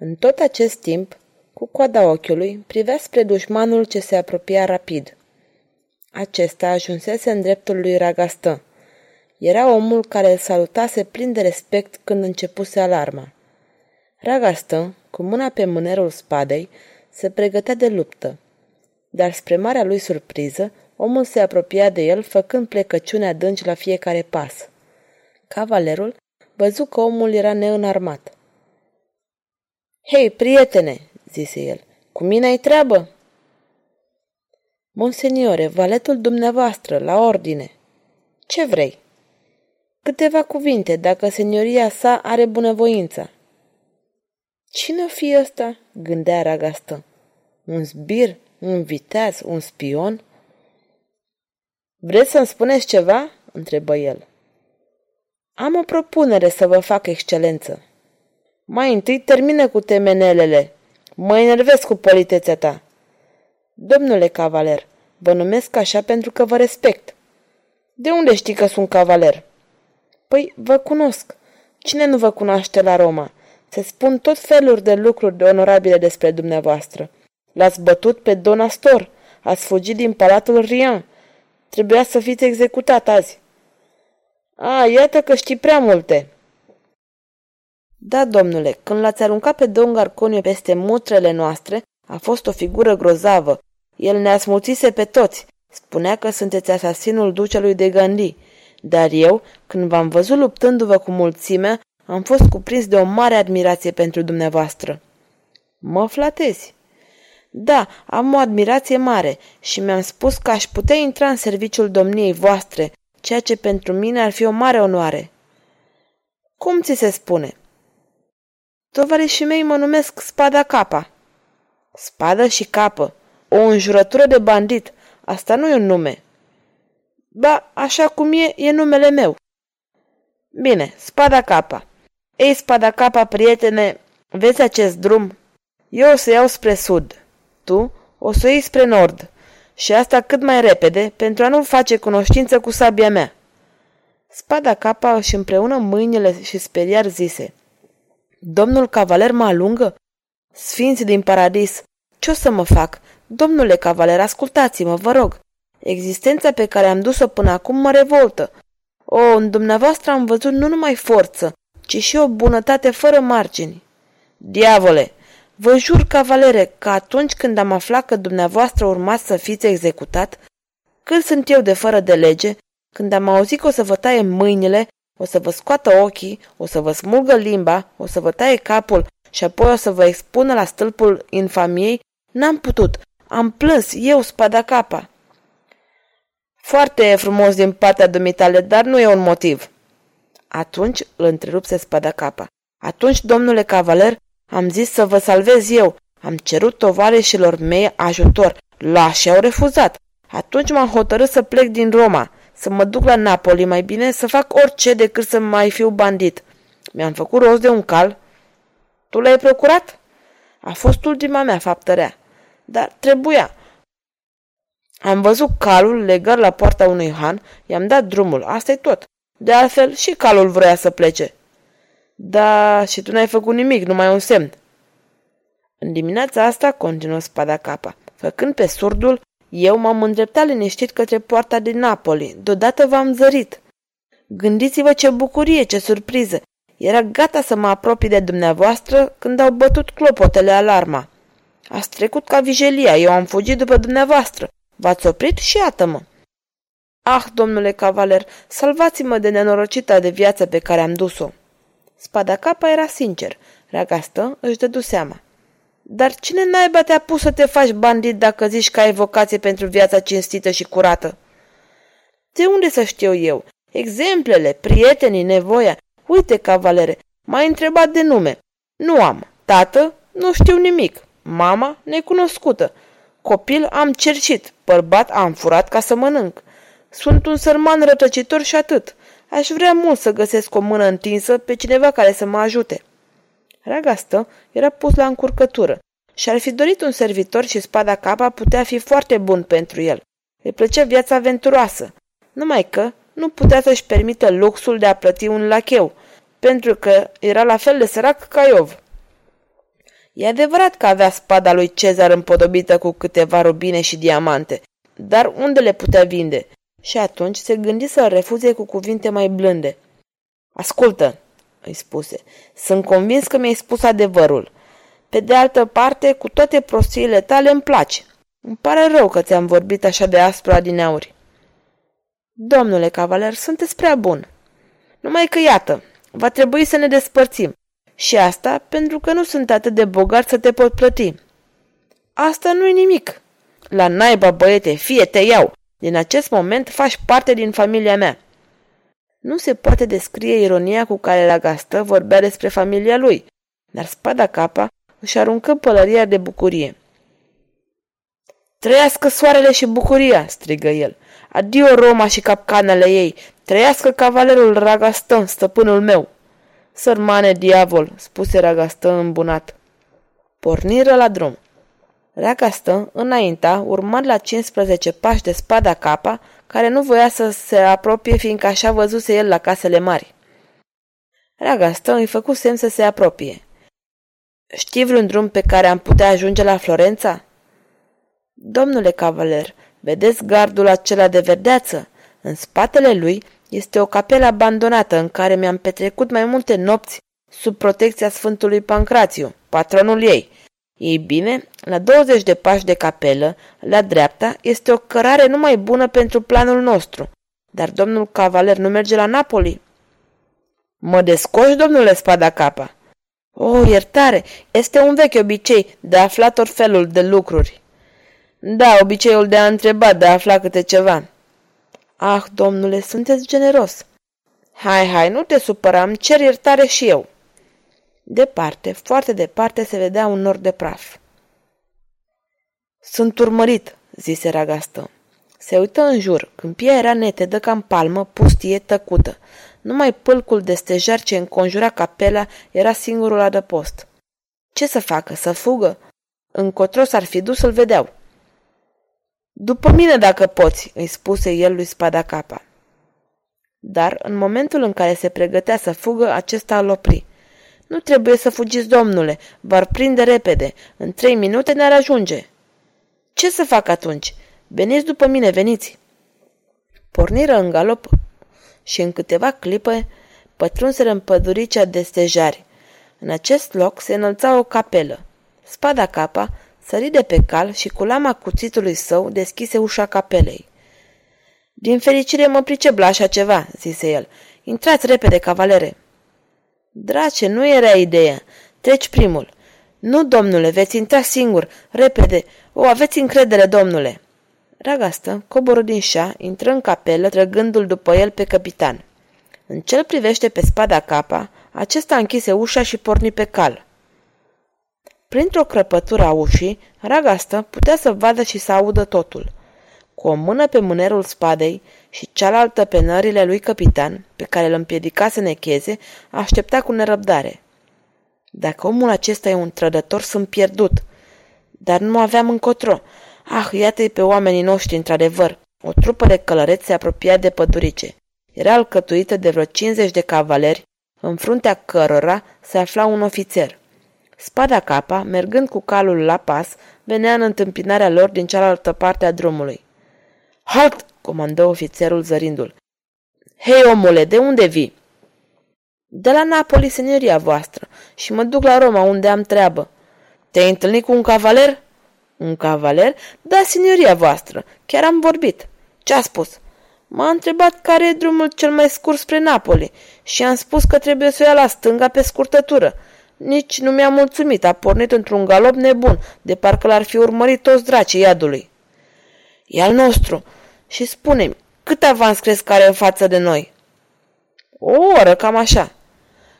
în tot acest timp, cu coada ochiului, privea spre dușmanul ce se apropia rapid. Acesta ajunsese în dreptul lui Ragastă. Era omul care îl salutase plin de respect când începuse alarma. Ragastă, cu mâna pe mânerul spadei, se pregătea de luptă. Dar spre marea lui surpriză, omul se apropia de el, făcând plecăciune adânci la fiecare pas. Cavalerul văzu că omul era neînarmat. Hei, prietene, zise el, cu mine ai treabă? Monseniore, valetul dumneavoastră, la ordine. Ce vrei? Câteva cuvinte, dacă senioria sa are bunăvoință. Cine o fi ăsta? gândea Ragastă. Un zbir? Un viteaz? Un spion? Vreți să-mi spuneți ceva? întrebă el. Am o propunere să vă fac excelență. Mai întâi termină cu temenelele. Mă enervez cu politețea ta. Domnule cavaler, vă numesc așa pentru că vă respect. De unde știi că sunt cavaler? Păi, vă cunosc. Cine nu vă cunoaște la Roma? Se spun tot feluri de lucruri de onorabile despre dumneavoastră. L-ați bătut pe Don Astor. Ați fugit din palatul Rian. Trebuia să fiți executat azi. A, iată că știi prea multe. Da, domnule, când l-ați aruncat pe domn Garconiu peste mutrele noastre, a fost o figură grozavă. El ne-a smuțise pe toți. Spunea că sunteți asasinul ducelui de Gandhi. Dar eu, când v-am văzut luptându-vă cu mulțimea, am fost cuprins de o mare admirație pentru dumneavoastră. Mă flatezi. Da, am o admirație mare și mi-am spus că aș putea intra în serviciul domniei voastre, ceea ce pentru mine ar fi o mare onoare. Cum ți se spune? Tovarășii mei mă numesc Spada Capa. Spadă și capă. O înjurătură de bandit. Asta nu e un nume. Ba, așa cum e, e numele meu. Bine, Spada Capa. Ei, Spada Capa, prietene, vezi acest drum? Eu o să iau spre sud. Tu o să iei spre nord. Și asta cât mai repede, pentru a nu face cunoștință cu sabia mea. Spada Capa își împreună mâinile și speriar zise – Domnul cavaler mă alungă? Sfinți din paradis, ce o să mă fac? Domnule cavaler, ascultați-mă, vă rog. Existența pe care am dus-o până acum mă revoltă. O, în dumneavoastră am văzut nu numai forță, ci și o bunătate fără margini. Diavole, vă jur, cavalere, că atunci când am aflat că dumneavoastră urmați să fiți executat, când sunt eu de fără de lege, când am auzit că o să vă taie mâinile, o să vă scoată ochii, o să vă smulgă limba, o să vă taie capul și apoi o să vă expună la stâlpul infamiei, n-am putut. Am plâns, eu, spada capa. Foarte frumos din partea dumitale, dar nu e un motiv. Atunci îl întrerupse spada capa. Atunci, domnule cavaler, am zis să vă salvez eu. Am cerut tovarășilor mei ajutor. Lași au refuzat. Atunci m-am hotărât să plec din Roma să mă duc la Napoli mai bine, să fac orice decât să mai fiu bandit. Mi-am făcut rost de un cal. Tu l-ai procurat? A fost ultima mea faptă rea. Dar trebuia. Am văzut calul legat la poarta unui han, i-am dat drumul, asta e tot. De altfel, și calul vrea să plece. Da, și tu n-ai făcut nimic, numai un semn. În dimineața asta continuă spada capa. Făcând pe surdul, eu m-am îndreptat liniștit către poarta din Napoli. Deodată v-am zărit. Gândiți-vă ce bucurie, ce surpriză. Era gata să mă apropii de dumneavoastră când au bătut clopotele alarma. Ați trecut ca vijelia, eu am fugit după dumneavoastră. V-ați oprit și iată-mă. Ah, domnule cavaler, salvați-mă de nenorocita de viață pe care am dus-o. Spada capa era sincer. Reagastă își dădu seama. Dar cine naiba te-a pus să te faci bandit dacă zici că ai vocație pentru viața cinstită și curată? De unde să știu eu? Exemplele, prietenii, nevoia. Uite, cavalere, m-ai întrebat de nume. Nu am. Tată? Nu știu nimic. Mama? Necunoscută. Copil am cercit. Bărbat am furat ca să mănânc. Sunt un sărman rătăcitor și atât. Aș vrea mult să găsesc o mână întinsă pe cineva care să mă ajute. Ragastă era pus la încurcătură și ar fi dorit un servitor și spada capa putea fi foarte bun pentru el. Îi plăcea viața aventuroasă, numai că nu putea să-și permită luxul de a plăti un lacheu, pentru că era la fel de sărac ca Iov. E adevărat că avea spada lui Cezar împodobită cu câteva rubine și diamante, dar unde le putea vinde? Și atunci se gândi să-l refuze cu cuvinte mai blânde. Ascultă, îi spuse, sunt convins că mi-ai spus adevărul. Pe de altă parte, cu toate prostiile tale îmi place. Îmi pare rău că ți-am vorbit așa de aspru adineauri. Domnule cavaler, sunteți prea bun. Numai că iată, va trebui să ne despărțim. Și asta pentru că nu sunt atât de bogat să te pot plăti. Asta nu-i nimic. La naiba, băiete, fie te iau. Din acest moment faci parte din familia mea. Nu se poate descrie ironia cu care la gastă vorbea despre familia lui, dar spada capa își aruncă pălăria de bucurie. Trăiască soarele și bucuria!" strigă el. Adio Roma și capcanele ei! Trăiască cavalerul Ragastă, stăpânul meu!" Sărmane diavol!" spuse Ragastă îmbunat. Porniră la drum. Ragastă înainta, urmând la 15 pași de spada capa, care nu voia să se apropie, fiindcă așa văzuse el la casele mari. Ragastă îi făcu semn să se apropie. Știi vreun drum pe care am putea ajunge la Florența? Domnule cavaler, vedeți gardul acela de verdeață? În spatele lui este o capelă abandonată în care mi-am petrecut mai multe nopți sub protecția Sfântului Pancrațiu, patronul ei. Ei bine, la 20 de pași de capelă, la dreapta, este o cărare numai bună pentru planul nostru. Dar domnul cavaler nu merge la Napoli? Mă descoși, domnule Spada Capa. O, oh, iertare, este un vechi obicei de a afla tot felul de lucruri. Da, obiceiul de a întreba, de a afla câte ceva. Ah, domnule, sunteți generos. Hai, hai, nu te supăra, îmi cer iertare și eu. Departe, foarte departe, se vedea un nor de praf. Sunt urmărit, zise Ragastă. Se uită în jur. Câmpia era netedă ca în palmă, pustie, tăcută. Numai pâlcul de stejar ce înconjura capela era singurul adăpost. Ce să facă? Să fugă? Încotro s-ar fi dus, îl vedeau. După mine dacă poți, îi spuse el lui Spada Capa. Dar, în momentul în care se pregătea să fugă, acesta îl opri. Nu trebuie să fugiți, domnule, v-ar prinde repede. În trei minute ne-ar ajunge. Ce să fac atunci? Veniți după mine, veniți! Porniră în galop și în câteva clipe pătrunseră în păduricea de stejari. În acest loc se înălța o capelă. Spada capa sări de pe cal și cu lama cuțitului său deschise ușa capelei. Din fericire mă pricep la așa ceva, zise el. Intrați repede, cavalere. Drace, nu era ideea. Treci primul. Nu, domnule, veți intra singur. Repede. O, aveți încredere, domnule. Ragastă coboră din șa, intră în capelă, trăgându-l după el pe capitan. În cel privește pe spada capa, acesta închise ușa și porni pe cal. Printr-o crăpătură a ușii, Ragastă putea să vadă și să audă totul. Cu o mână pe mânerul spadei și cealaltă pe nările lui capitan, pe care îl împiedica să necheze, aștepta cu nerăbdare. Dacă omul acesta e un trădător, sunt pierdut. Dar nu aveam încotro. Ah, iată-i pe oamenii noștri, într-adevăr. O trupă de călăreți se apropia de pădurice. Era alcătuită de vreo 50 de cavaleri, în fruntea cărora se afla un ofițer. Spada capa, mergând cu calul la pas, venea în întâmpinarea lor din cealaltă parte a drumului. Halt! comandă ofițerul zărindu-l. Hei, omule, de unde vii? De la Napoli, senioria voastră, și mă duc la Roma, unde am treabă. Te-ai întâlnit cu un cavaler? Un cavaler? Da, senioria voastră. Chiar am vorbit. Ce a spus? M-a întrebat care e drumul cel mai scurt spre Napoli și am spus că trebuie să o ia la stânga pe scurtătură. Nici nu mi-a mulțumit, a pornit într-un galop nebun, de parcă l-ar fi urmărit toți dracii iadului. E al nostru. Și spune-mi, cât avans crezi că are în față de noi? O oră, cam așa.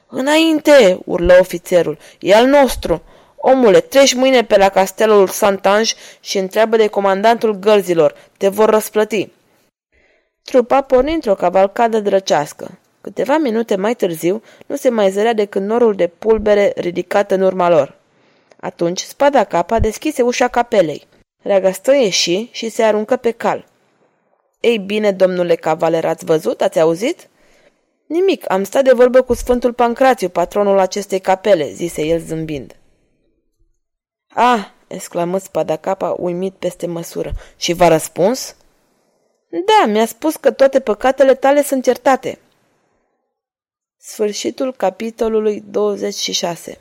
Înainte, urlă ofițerul, e al nostru. Omule, treci mâine pe la castelul Santange și întreabă de comandantul gărzilor. Te vor răsplăti. Trupa porni într-o cavalcadă drăcească. Câteva minute mai târziu, nu se mai zărea decât norul de pulbere ridicat în urma lor. Atunci, spada capa deschise ușa capelei. Reagăstă ieși și se aruncă pe cal. Ei bine, domnule cavaler, ați văzut? Ați auzit? Nimic, am stat de vorbă cu Sfântul Pancrațiu, patronul acestei capele, zise el zâmbind. Ah, exclamă spada capa, uimit peste măsură. Și v-a răspuns? Da, mi-a spus că toate păcatele tale sunt iertate. Sfârșitul capitolului 26